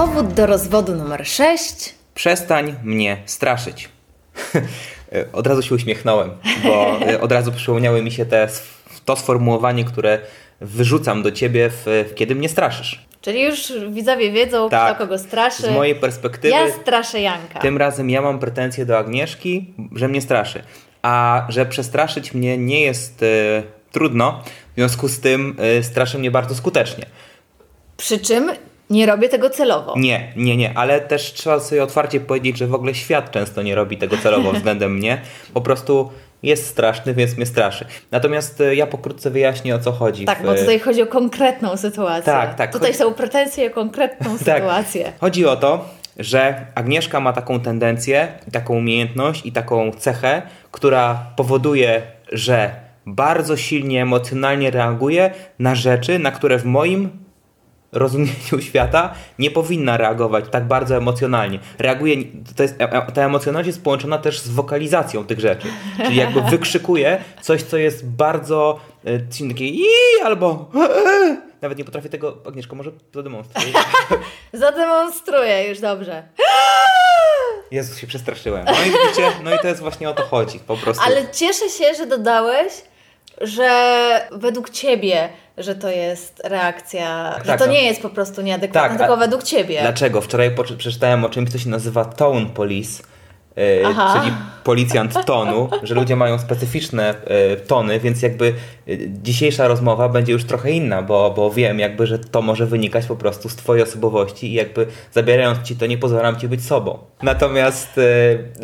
Powód do rozwodu numer 6. Przestań mnie straszyć. od razu się uśmiechnąłem, bo od razu przypomniały mi się te, to sformułowanie, które wyrzucam do ciebie, w, kiedy mnie straszysz. Czyli już widzowie wiedzą, Tak. kto kogo straszy. Z mojej perspektywy, Ja straszę Janka. tym razem ja mam pretensje do Agnieszki, że mnie straszy. A że przestraszyć mnie nie jest e, trudno, w związku z tym e, straszy mnie bardzo skutecznie. Przy czym nie robię tego celowo. Nie, nie, nie, ale też trzeba sobie otwarcie powiedzieć, że w ogóle świat często nie robi tego celowo względem mnie. Po prostu jest straszny, więc mnie straszy. Natomiast e, ja pokrótce wyjaśnię o co chodzi. Tak, w- bo tutaj chodzi o konkretną sytuację. Tak, tak. Tutaj Chodzi- są pretensje o konkretną Tak. sytuację. Chodzi o to, że Agnieszka ma taką tendencję, taką umiejętność i taką cechę, która powoduje, że bardzo silnie emocjonalnie reaguje na rzeczy, na które w moim rozumieniu świata nie powinna reagować tak bardzo emocjonalnie. Reaguje, to jest, e- e- ta emocjonalność jest połączona też z wokalizacją tych rzeczy. Czyli jakby wykrzykuje coś, co jest bardzo e, takie albo nawet nie potrafię tego, Agnieszko, może zademonstruję. Zademonstruję już dobrze. Jezus, się przestraszyłem. No i widzicie, no i to jest właśnie o to chodzi, po prostu. Ale cieszę się, że dodałeś, że według ciebie, że to jest reakcja, że Tak, to no. nie jest po prostu nieadekwatne, Tak, tylko według ciebie. Dlaczego? Wczoraj przeczytałem o czymś, co się nazywa tone police, Aha. czyli policjant tonu, że ludzie mają specyficzne e, tony, więc jakby e, dzisiejsza rozmowa będzie już trochę inna, bo, bo wiem jakby, że to może wynikać po prostu z twojej osobowości i jakby zabierając ci to nie pozwalam ci być sobą. Natomiast e,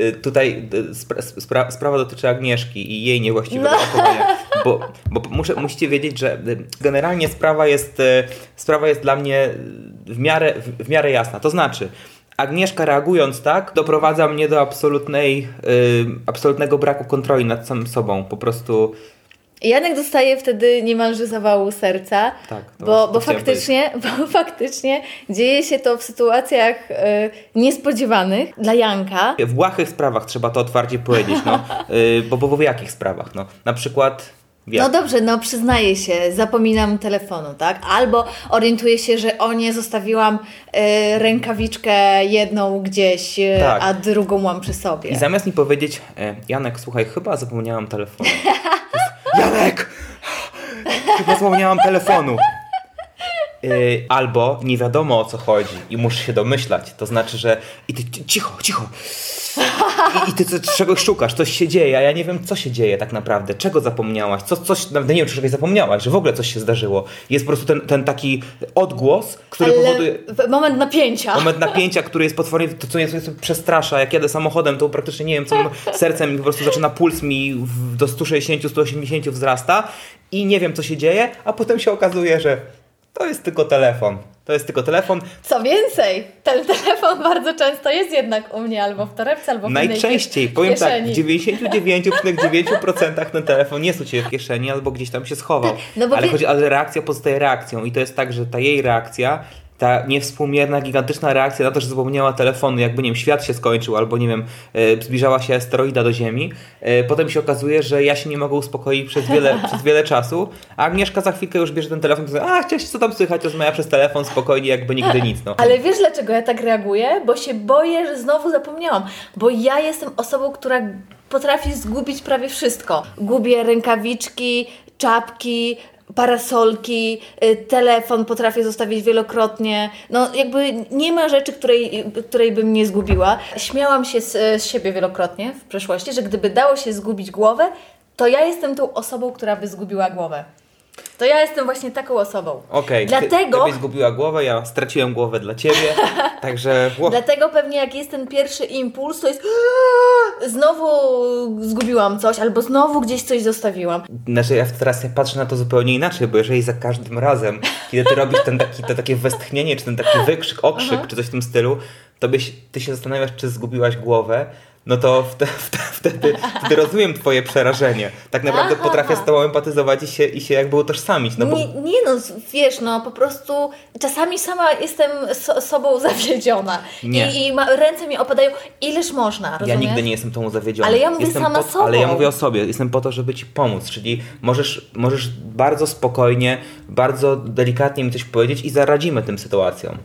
e, tutaj e, spra- spra- sprawa dotyczy Agnieszki i jej niewłaściwego No. zachowania, bo, bo muszę, musicie wiedzieć, że e, generalnie sprawa jest, e, sprawa jest dla mnie w miarę, w miarę jasna. To znaczy, Agnieszka reagując tak, doprowadza mnie do absolutnej, y, absolutnego braku kontroli nad samym sobą. Po prostu Janek dostaje wtedy niemalże zawału serca, Tak, bo, bo, faktycznie, bo faktycznie dzieje się to w sytuacjach e, niespodziewanych dla Janka. w błahych sprawach trzeba to otwarcie powiedzieć, no. Y, bo, bo w jakich sprawach? No, na przykład No dobrze, no przyznaję się, zapominam telefonu, tak? Albo orientuję się, że o nie, zostawiłam e, rękawiczkę jedną gdzieś, e, Tak. a drugą mam przy sobie. I zamiast mi powiedzieć, e, Janek, słuchaj, chyba zapomniałam telefonu. Janek! Chyba zapomniałam telefonu. Y, albo nie wiadomo o co chodzi i muszę się domyślać. To znaczy, że i ty ci- cicho, cicho. I, i ty co, czegoś szukasz, coś się dzieje, a ja nie wiem, co się dzieje tak naprawdę. Czego zapomniałaś? Co, coś, nawet nie wiem, czy czegoś zapomniałaś, że w ogóle coś się zdarzyło. Jest po prostu ten, ten taki odgłos, który Ale powoduje moment napięcia. moment napięcia, który jest potwornie, to co mnie przestrasza. Jak jadę samochodem, to praktycznie nie wiem, co mam- sercem mi po prostu zaczyna puls mi do 160-180 wzrasta i nie wiem, co się dzieje, a potem się okazuje, że to jest tylko telefon. To jest tylko telefon. Co więcej, ten telefon bardzo często jest jednak u mnie albo w torebce, albo w Najczęściej, powiem tak, w 99,9% ten telefon jest u Ciebie w kieszeni albo gdzieś tam się schował. No bo ale, wie- chodzi, ale reakcja pozostaje reakcją i to jest tak, że ta jej reakcja, ta niewspółmierna, gigantyczna reakcja na to, że zapomniała telefonu, jakby nie wiem, świat się skończył albo nie wiem, e, zbliżała się asteroida do Ziemi. E, potem się okazuje, że ja się nie mogę uspokoić przez wiele, przez wiele czasu, a Agnieszka za chwilkę już bierze ten telefon i mówi, a cześć, co tam słychać, rozmawia przez telefon spokojnie, jakby nigdy nic. No. Ale wiesz dlaczego ja tak reaguję? Bo się boję, że znowu zapomniałam. Bo ja jestem osobą, która potrafi zgubić prawie wszystko. Gubię rękawiczki, czapki, parasolki, y, telefon potrafię zostawić wielokrotnie. No jakby nie ma rzeczy, której, której bym nie zgubiła. Śmiałam się z, z siebie wielokrotnie w przeszłości, że gdyby dało się zgubić głowę, to ja jestem tą osobą, która by zgubiła głowę. To ja jestem właśnie taką osobą. Okej, Dlatego- ty, zgubiła głowę, ja straciłem głowę dla ciebie, także... Dlatego pewnie jak jest ten pierwszy impuls, to jest znowu zgubiłam coś, albo znowu gdzieś coś zostawiłam. Znaczy ja teraz ja patrzę na to zupełnie inaczej, bo jeżeli za każdym razem, kiedy ty robisz ten taki, to takie westchnienie, czy ten taki wykrzyk, okrzyk, czy coś w tym stylu, to byś, ty się zastanawiasz, czy zgubiłaś głowę, no to wtedy, wtedy, wtedy rozumiem twoje przerażenie. Tak naprawdę Aha. potrafię z tobą empatyzować i się, i się jakby utożsamić, no bo... Nie, nie no, wiesz, no po prostu czasami sama jestem so, sobą zawiedziona. Nie. I, i ma, ręce mi opadają. Ileż można, Ja rozumiesz? nigdy nie jestem tą zawiedziony. Ale ja mówię jestem sama po, sobą. Ale ja mówię o sobie. Jestem po to, żeby ci pomóc. Czyli możesz, możesz bardzo spokojnie, bardzo delikatnie mi coś powiedzieć i zaradzimy tym sytuacjom.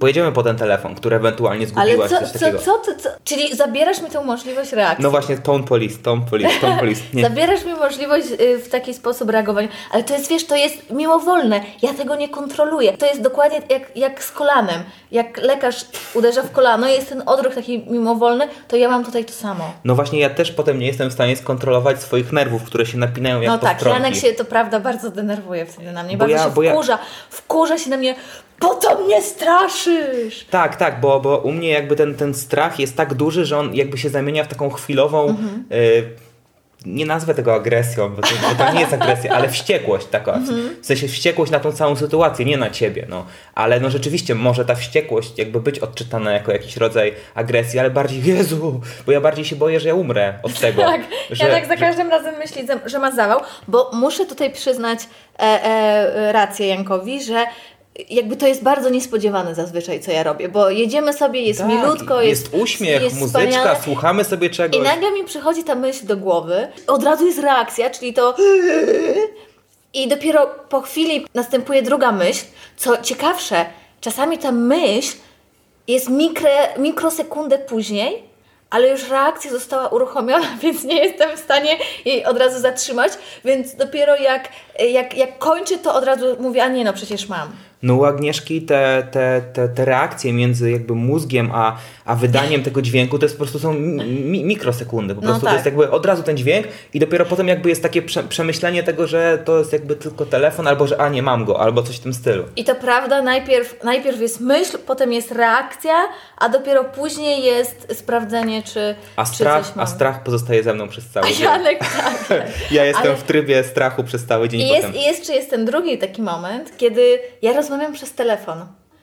Pojedziemy po ten telefon, który ewentualnie Ale zgubiłaś, co, coś co, takiego. co, ty, co? Czyli zabierasz mi tę możliwość reakcji. No właśnie, police, tone police, tone police. Nie. Zabierasz mi możliwość y, w taki sposób reagowania, ale to jest, wiesz, to jest mimowolne. Ja tego nie kontroluję. To jest dokładnie jak, jak z kolanem. Jak lekarz uderza w kolano i jest ten odruch taki mimowolny, to ja mam tutaj to samo. No właśnie, ja też potem nie jestem w stanie skontrolować swoich nerwów, które się napinają jak No tak, postronki. Janek się to prawda bardzo denerwuje wtedy na mnie. Bo Bardzo ja- się bo ja- wkurza. Wkurza się na mnie. Po co mnie straszysz? Tak, tak, bo, bo u mnie jakby ten, ten strach jest tak duży, że on jakby się zamienia w taką chwilową. Mhm. y, nie nazwę tego agresją, bo to, bo to nie jest agresja, ale wściekłość taka. Mhm. W sensie wściekłość na tą całą sytuację, nie na ciebie. No. Ale no rzeczywiście może ta wściekłość jakby być odczytana jako jakiś rodzaj agresji, ale bardziej Jezu, bo ja bardziej się boję, że ja umrę od tego. Tak, że, Janek za każdym razem myśli, że ma zawał, bo muszę tutaj przyznać e, e, rację Jankowi, że jakby to jest bardzo niespodziewane zazwyczaj, co ja robię, bo jedziemy sobie, jest tak, milutko, jest, jest uśmiech, jest muzyczka, wspaniale. słuchamy sobie czegoś. I nagle mi przychodzi ta myśl do głowy, od razu jest reakcja, czyli to i dopiero po chwili następuje druga myśl. Co ciekawsze, czasami ta myśl jest mikre, mikrosekundę później, ale już reakcja została uruchomiona, więc nie jestem w stanie jej od razu zatrzymać, więc dopiero jak, jak, jak kończy, to od razu mówię, a nie no, przecież mam. No u Agnieszki te, te, te, te reakcje między jakby mózgiem a, a wydaniem tego dźwięku to jest po prostu są mi, mikrosekundy. Po No prostu to tak. jest jakby od razu ten dźwięk i dopiero potem jakby jest takie prze, przemyślenie tego, że to jest jakby tylko telefon albo że a nie mam go, albo coś w tym stylu. I to prawda, najpierw, najpierw jest myśl, potem jest reakcja, a dopiero później jest sprawdzenie, czy, A czy strach, coś mam. a strach pozostaje ze mną przez cały dzień. Janek tak. Ja jestem Ale- w trybie strachu przez cały dzień I, potem. jest, I jeszcze jest ten drugi taki moment, kiedy ja rozmawiam przez telefon.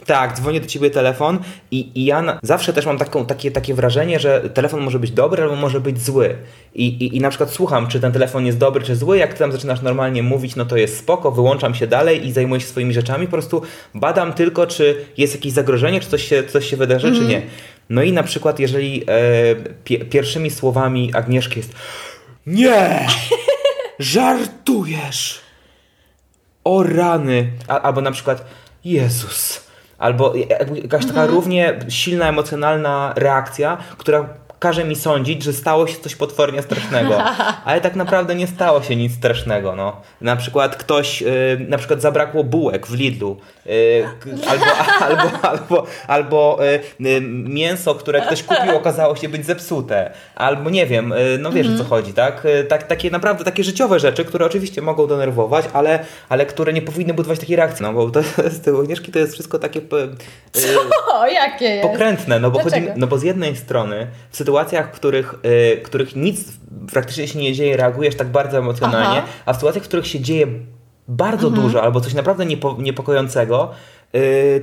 Tak, dzwonię do ciebie telefon i, i ja na, zawsze też mam taką, takie, takie wrażenie, że telefon może być dobry albo może być zły. I, i, I na przykład słucham, czy ten telefon jest dobry, czy zły. Jak ty tam zaczynasz normalnie mówić, no to jest spoko, wyłączam się dalej i zajmuję się swoimi rzeczami. Po prostu badam tylko, czy jest jakieś zagrożenie, czy coś się, coś się wydarzy, czy nie. No i na przykład, jeżeli e, pie, pierwszymi słowami Agnieszki jest Nie! Żartujesz! O rany! A, albo na przykład Jezus! Albo jakaś taka równie silna emocjonalna reakcja, która każe mi sądzić, że stało się coś potwornie strasznego. Ale tak naprawdę nie stało się nic strasznego. No. Na przykład ktoś, y, na przykład zabrakło bułek w Lidlu. Y, albo, albo, albo, albo y, mięso, które ktoś kupił, okazało się być zepsute. Albo nie wiem, no wiesz o co chodzi, tak? Tak? Takie naprawdę takie życiowe rzeczy, które oczywiście mogą denerwować, ale, ale które nie powinny budować takiej reakcji. No bo to jest, u Agnieszki to jest wszystko takie p- y, O, jakie jest? pokrętne, no bo, chodzi, no bo z jednej strony w sytuacjach, w których, y, których nic praktycznie się nie dzieje, reagujesz tak bardzo emocjonalnie, Aha. a w sytuacjach, w których się dzieje bardzo dużo albo coś naprawdę niepo, niepokojącego,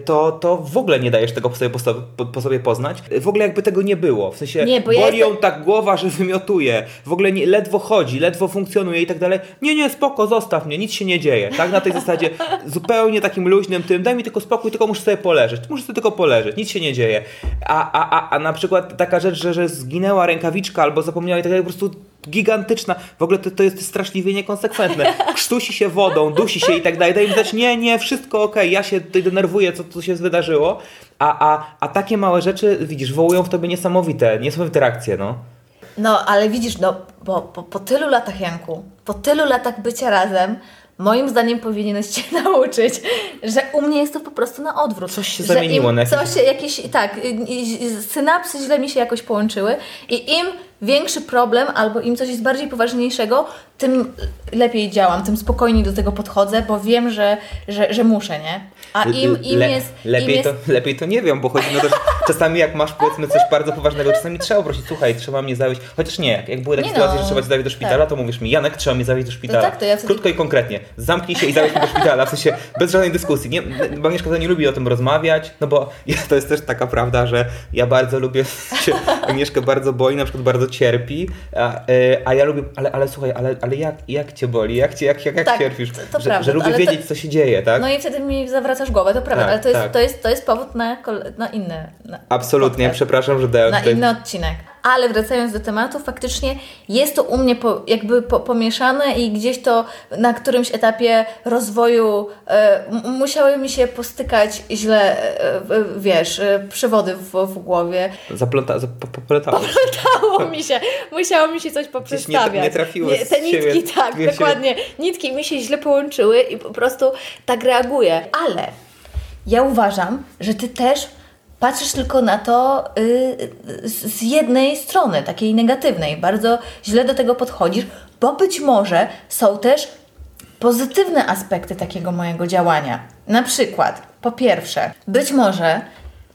to, to w ogóle nie dajesz tego po sobie, po, po, sobie poznać. Y, W ogóle jakby tego nie było. W sensie Nie, bo ja boli ją jestem- tak głowa, że wymiotuje. W ogóle nie, ledwo chodzi, ledwo funkcjonuje i tak dalej. Nie, nie, spoko, zostaw mnie, nic się nie dzieje. Tak na tej zasadzie zupełnie takim luźnym tym, daj mi tylko spokój, tylko muszę sobie poleżeć. Muszę sobie tylko poleżeć, nic się nie dzieje. A, a, a, a na przykład taka rzecz, że, że zginęła rękawiczka albo zapomniała i tak dalej, po prostu gigantyczna. W ogóle to, to jest straszliwie niekonsekwentne. Krztusi się wodą, dusi się i tak dalej. Daj mi dać, nie, nie, wszystko okej, ja się tutaj denerwuję, co tu się wydarzyło. A, a, a takie małe rzeczy, widzisz, wołują w tobie niesamowite, niesamowite reakcje, no. No, ale widzisz, no, bo, po, po tylu latach, Janku, po tylu latach bycia razem, moim zdaniem powinieneś się nauczyć, że u mnie jest to po prostu na odwrót. Coś się zamieniło im na Coś, jakieś, tak, synapsy źle mi się jakoś połączyły i im większy problem albo im coś jest bardziej poważniejszego, tym lepiej działam, tym spokojniej do tego podchodzę, bo wiem, że, że, że muszę, nie? A im, im Le- jest... lepiej, im jest... to, lepiej to nie wiem, bo chodzi o to, że czasami jak masz powiedzmy coś bardzo poważnego, czasami trzeba prosić, słuchaj, trzeba mnie zawieźć, chociaż nie, jak, były takie Nie sytuacje, no, że trzeba cię zawieźć do szpitala, tak. to mówisz mi, Janek, trzeba mnie zawieźć do szpitala. tak, to ja wtedy- Krótko i konkretnie, zamknij się i zawieź mnie do szpitala, w sensie bez żadnej dyskusji. Nie, bo Agnieszka to nie lubi o tym rozmawiać, no bo ja, to jest też taka prawda, że ja bardzo lubię, się, Agnieszkę bardzo boi, na przykład bardzo cierpi, a, y, a ja lubię, ale, ale słuchaj, ale, ale jak, jak cię boli, jak, cię, jak, jak, jak Tak, cierpisz, to- to że, prawda, że lubię ale to- wiedzieć, co się dzieje, tak? No i wtedy mi zawracasz głowę, to prawda, Tak, ale to jest, tak. to, jest, to jest powód na, na inne... Na, Absolutnie, podcast. przepraszam, że dałem na tutaj... inny odcinek. Ale wracając do tematu, faktycznie jest to u mnie po, jakby po, pomieszane i gdzieś to na którymś etapie rozwoju e, musiały mi się postykać źle, e, wiesz, e, przewody w, w głowie. Zapląta, zaplątało. Dało mi się, musiało mi się coś poprzestawiać. nie- nie trafiły z Te nitki, siebie- tak, dokładnie. Nitki mi się źle połączyły i po prostu tak reaguję. Ale ja uważam, że Ty też patrzysz tylko na to y, z z jednej strony, takiej negatywnej. Bardzo źle do tego podchodzisz, bo być może są też pozytywne aspekty takiego mojego działania. Na przykład, po pierwsze, być może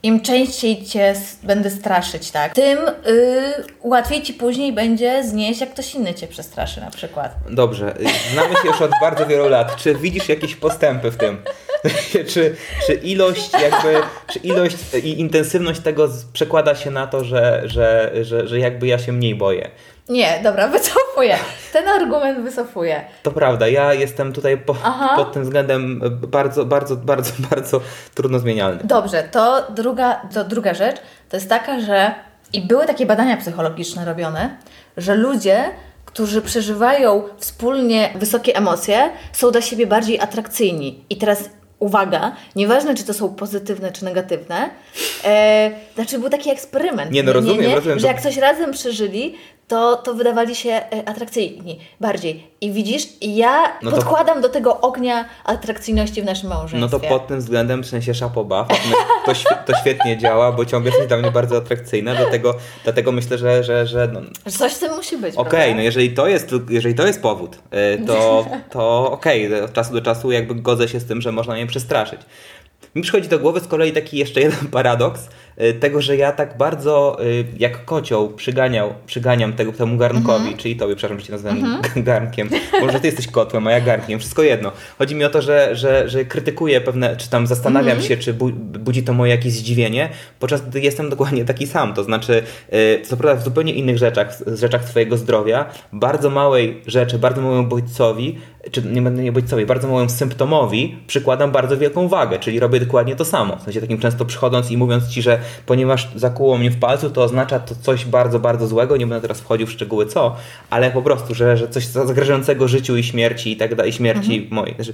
im częściej Cię będę straszyć, tak, tym y, łatwiej Ci później będzie znieść, jak ktoś inny Cię przestraszy na przykład. Dobrze, y, znamy się już od bardzo wielu lat. Czy widzisz jakieś postępy w tym? czy, czy ilość jakby, czy ilość i intensywność tego przekłada się na to, że, że, że, że jakby ja się mniej boję? Nie, dobra, wycofuję. Ten argument wycofuję. To prawda, ja jestem tutaj po, pod tym względem bardzo, bardzo, bardzo, bardzo trudno zmienialny. Dobrze, to druga, to druga rzecz to jest taka, że i były takie badania psychologiczne robione, że ludzie, którzy przeżywają wspólnie wysokie emocje, są dla siebie bardziej atrakcyjni. I teraz uwaga, nieważne czy to są pozytywne czy negatywne, e, znaczy był taki eksperyment. Nie, no rozumiem, rozumiem, Że jak coś razem przeżyli, to, to wydawali się e, atrakcyjni bardziej. I widzisz, ja No to- podkładam do tego ognia atrakcyjności w naszym małżeństwie. No to pod tym względem w sensie szapoba, to, świe- to świetnie działa, bo ciągle jesteś dla mnie bardzo atrakcyjna, dlatego, dlatego myślę, że, że, że no, Coś w tym musi być. Okej, prawda? no jeżeli to jest, jeżeli to jest powód, y, to, to okej, od czasu do czasu jakby godzę się z tym, że można mnie przestraszyć. Mi przychodzi do głowy z kolei taki jeszcze jeden paradoks tego, że ja tak bardzo y, jak kocioł przyganiał, przyganiam tego, temu garnkowi, Mhm. czyli tobie, przepraszam, że cię nazwałem garnkiem. Może ty jesteś kotłem, a ja garnkiem, wszystko jedno. Chodzi mi o to, że, że, że krytykuję pewne, czy tam zastanawiam Mhm. się, czy bu, budzi to moje jakieś zdziwienie, podczas gdy jestem dokładnie taki sam. To znaczy, y, co prawda w zupełnie innych rzeczach, rzeczach twojego zdrowia, bardzo małej rzeczy, bardzo małemu bodźcowi, czy nie będę nie bodźcowi, bardzo małemu symptomowi przykładam bardzo wielką wagę, czyli robię dokładnie to samo. W sensie takim często przychodząc i mówiąc ci, że ponieważ zakuło mnie w palcu, to oznacza to coś bardzo, bardzo złego, nie będę teraz wchodził w szczegóły co, ale po prostu, że, że coś zagrażającego życiu i śmierci i tak dalej, śmierci mojej. Znaczy,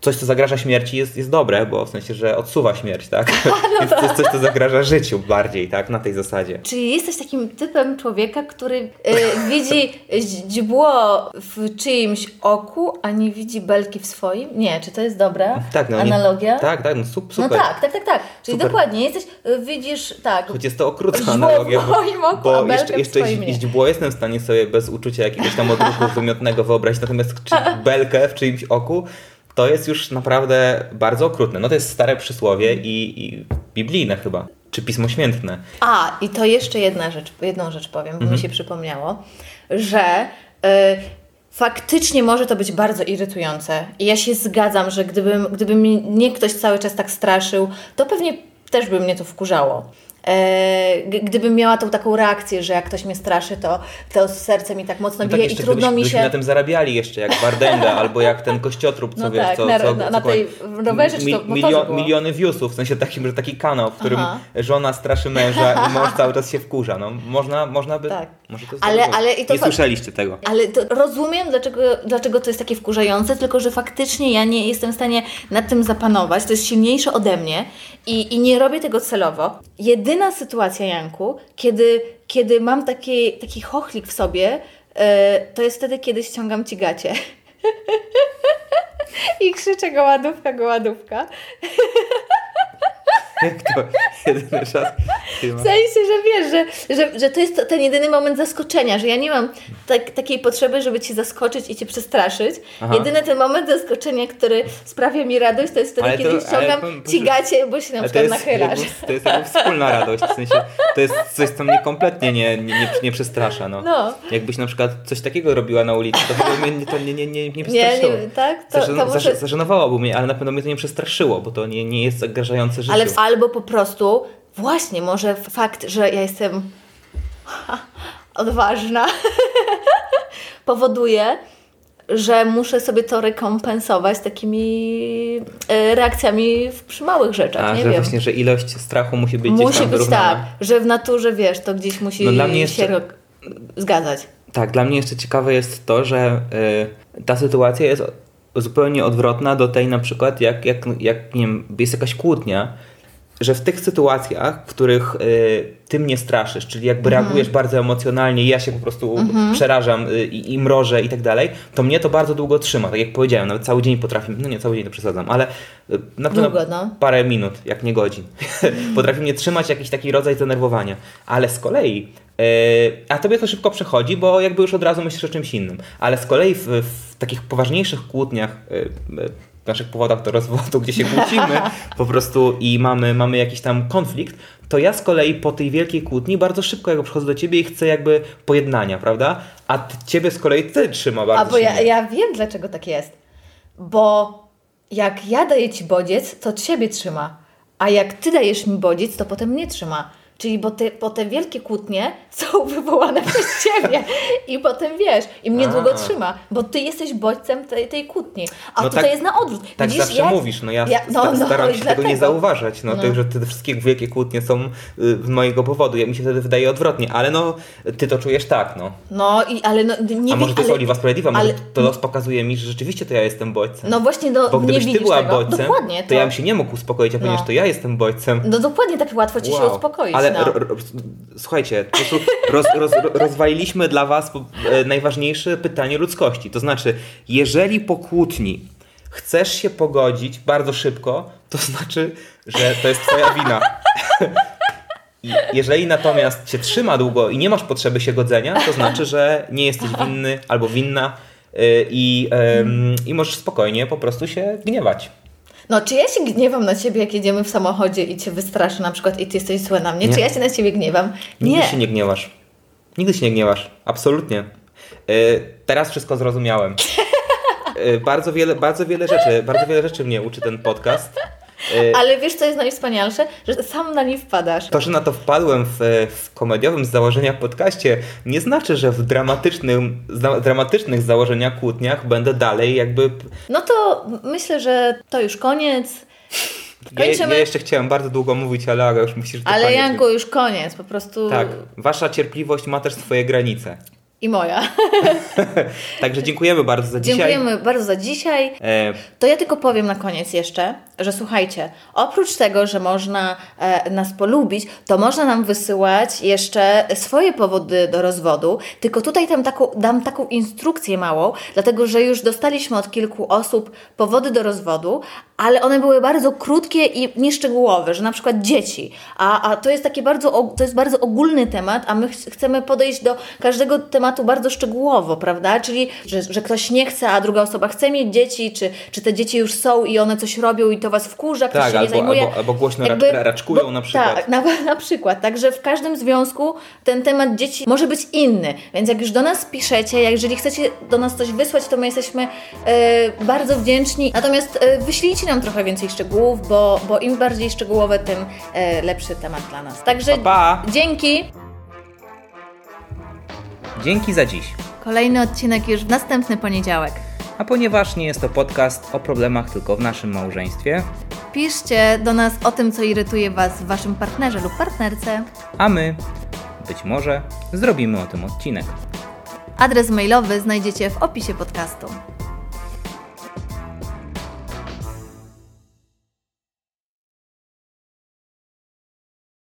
coś, co zagraża śmierci jest, jest dobre, bo w sensie, że odsuwa śmierć, tak? Więc to jest coś, co zagraża życiu bardziej, tak? Na tej zasadzie. Czyli jesteś takim typem człowieka, który e, widzi źdźbło w czyimś oku, a nie widzi belki w swoim? Nie, czy to jest dobra Tak, no, nie- analogia? Tak, tak, no No super. tak, tak, tak, tak. Czyli Super. dokładnie, jesteś, e, widzisz, tak, Choć jest to okrutna Źdźbło w analogia, moim oku, bo jeszcze, jeszcze nie. źdźbło jestem w stanie sobie bez uczucia jakiegoś tam odruchu wymiotnego wyobrazić, natomiast czy belkę w czyimś oku, to jest już naprawdę bardzo okrutne. No to jest stare przysłowie i, i biblijne chyba, czy Pismo Świętne. A, i to jeszcze jedna rzecz, jedną rzecz powiem, bo Mhm. mi się przypomniało, że y, faktycznie może to być bardzo irytujące. I ja się zgadzam, że gdybym, gdyby mnie ktoś cały czas tak straszył, to pewnie też by mnie to wkurzało. E, gdybym miała tą taką reakcję, że jak ktoś mnie straszy, to, to serce mi tak mocno No bije tak i trudno gdybyś, mi się... na tym zarabiali jeszcze, jak Bardenga, albo jak ten kościotrup, co No wiesz, tak, co, na- co, na- co, na tej rowerze czy to motorze milio? Miliony viewsów, w sensie takim, że taki kanał, w którym Aha. żona straszy męża i mąż cały czas się wkurza. No, można, można by... Tak. Może to Ale- ale i to Nie fa- słyszeliście tego. Ale to rozumiem, dlaczego, dlaczego to jest takie wkurzające, tylko że faktycznie ja nie jestem w stanie nad tym zapanować. To jest silniejsze ode mnie i, i nie robię tego celowo. Jedyna sytuacja, Janku, kiedy, kiedy mam taki, taki chochlik w sobie, e, to jest wtedy, kiedy ściągam ci gacie. I krzyczę goładówka, goładówka. Jak to jedyny czas? W sensie, że wiesz, że, że, że to jest ten jedyny moment zaskoczenia, że ja nie mam tak, takiej potrzeby, żeby Cię zaskoczyć i Cię przestraszyć. Aha. Jedyny ten moment zaskoczenia, który sprawia mi radość, to jest wtedy, Ale kiedy to- ale ściągam powiem- Ci gacie, bo się na Ale przykład nachylasz. to jest jakby wspólna radość, w sensie to jest coś, co mnie kompletnie nie, nie, nie, nie przestrasza. No. No. Jakbyś na przykład coś takiego robiła na ulicy, to ogóle mnie to nie, nie, nie, nie Nie, przestraszyło. nie, tak? To, Zażen- to może... zaż- Zażenowałoby mnie, ale na pewno mnie to nie przestraszyło, bo to nie, nie jest zagrażające życiu. Ale w- albo po prostu, właśnie, może fakt, że ja jestem odważna, powoduje, że muszę sobie to rekompensować takimi e, reakcjami w, przy małych rzeczach. A, nie że wiem. właśnie, że ilość strachu musi być gdzieś Musi tam być wyrównana. tak, że w naturze wiesz, to gdzieś musi No dla mnie się jeszcze- ro- zgadzać. Tak, dla mnie jeszcze ciekawe jest to, że y, ta sytuacja jest zupełnie odwrotna do tej na przykład, jak, jak, jak nie wiem, jest jakaś kłótnia, że w tych sytuacjach, w których y, ty mnie straszysz, czyli jakby Mhm. reagujesz bardzo emocjonalnie i ja się po prostu przerażam y, i, mrożę i tak dalej, to mnie to bardzo długo trzyma. Tak jak powiedziałem, nawet cały dzień potrafi, no nie cały dzień to przesadzam, ale y, na pewno Długo, no. parę minut, jak nie godzin. potrafi mnie trzymać jakiś taki rodzaj zdenerwowania. Ale z kolei, yy, a tobie to szybko przechodzi, bo jakby już od razu myślisz o czymś innym. Ale z kolei w, w takich poważniejszych kłótniach, yy, w naszych powodach do rozwodu, gdzie się kłócimy po prostu i mamy, mamy jakiś tam konflikt, to ja z kolei po tej wielkiej kłótni bardzo szybko jakby przychodzę do ciebie i chcę jakby pojednania, prawda? A ty, ciebie z kolei ty trzyma bardzo A bo ja, ja wiem, dlaczego tak jest. Bo jak ja daję ci bodziec, to ciebie trzyma. A jak ty dajesz mi bodziec, to potem mnie trzyma. Czyli bo te, bo te wielkie kłótnie są wywołane przez ciebie. I potem wiesz, i mnie A. długo trzyma, bo ty jesteś bodźcem tej, tej kłótni. A No tutaj tak- jest na odwrót. Tak Widzisz, zawsze jak- mówisz, no ja, Ja- no, sta- no, staram się tego nie zauważać, no, No. To, że te wszystkie wielkie kłótnie są y, z mojego powodu, ja mi się wtedy wydaje odwrotnie, ale no, ty to czujesz tak, no. No i ale no, nie A może to jest ale, Oliwa Sprawiedliwa, może ale- to los pokazuje mi, że rzeczywiście to ja jestem bodźcem. No właśnie, no, Bo gdybyś ty była tego. bodźcem, Dokładnie, to... ja bym się nie mógł uspokoić, a ponieważ No. to ja jestem bodźcem. No dokładnie tak łatwo ci się Wow. uspokoić. Ale ro, ro, słuchajcie, po prostu roz, roz, rozwaliliśmy dla Was e, najważniejsze pytanie ludzkości. To znaczy, jeżeli po kłótni chcesz się pogodzić bardzo szybko, to znaczy, że to jest Twoja wina. I jeżeli natomiast cię trzyma długo i nie masz potrzeby się godzenia, to znaczy, że nie jesteś winny albo winna y, i, i możesz spokojnie po prostu się gniewać. No, czy ja się gniewam na ciebie, jak jedziemy w samochodzie i cię wystraszę na przykład i ty jesteś zła na mnie? Nie. Czy ja się na ciebie gniewam? Nigdy Nie. się nie gniewasz. Nigdy się nie gniewasz. Absolutnie. Y, teraz wszystko zrozumiałem. Y, bardzo, wiele, bardzo wiele rzeczy, bardzo wiele rzeczy mnie uczy ten podcast. Y, Ale wiesz, co jest najwspanialsze? Że sam na nie wpadasz. to, że na to wpadłem w, w komediowym z założenia podcaście, nie znaczy, że w dramatycznym, za, dramatycznych założeniach kłótniach będę dalej jakby. No to myślę, że to już koniec. Ja, Kończymy. ja jeszcze chciałem bardzo długo mówić, ale Aga już to Ale koniec. Janku, już koniec. Po prostu. Tak, wasza cierpliwość ma też swoje granice. I moja. Także dziękujemy bardzo za dzisiaj. Dziękujemy bardzo za dzisiaj. E, To ja tylko powiem na koniec jeszcze, że słuchajcie, oprócz tego, że można e, nas polubić, to można nam wysyłać jeszcze swoje powody do rozwodu, tylko tutaj tam taką, dam taką instrukcję małą, dlatego że już dostaliśmy od kilku osób powody do rozwodu, ale one były bardzo krótkie i nieszczegółowe, że na przykład dzieci, a, a to jest taki bardzo, to jest bardzo ogólny temat, a my ch- chcemy podejść do każdego tematu bardzo szczegółowo, prawda? Czyli, że, że ktoś nie chce, a druga osoba chce mieć dzieci, czy, czy te dzieci już są i one coś robią i to was wkurza, ktoś Tak, się nie albo- zajmuje. albo- albo głośno racz- raczkują na przykład. Tak, na, na przykład. Także w każdym związku ten temat dzieci może być inny. Więc jak już do nas piszecie, jak jeżeli chcecie do nas coś wysłać, to my jesteśmy e, bardzo wdzięczni. Natomiast e, wyślijcie nam trochę więcej szczegółów, bo, bo im bardziej szczegółowe, tym e, lepszy temat dla nas. Także Pa, pa. dzięki. Dzięki za dziś. Kolejny odcinek już w następny poniedziałek. A ponieważ nie jest to podcast o problemach tylko w naszym małżeństwie, Piszcie do nas o tym, co irytuje Was w Waszym partnerze lub partnerce. a my, być może, zrobimy o tym odcinek. Adres mailowy znajdziecie w opisie podcastu.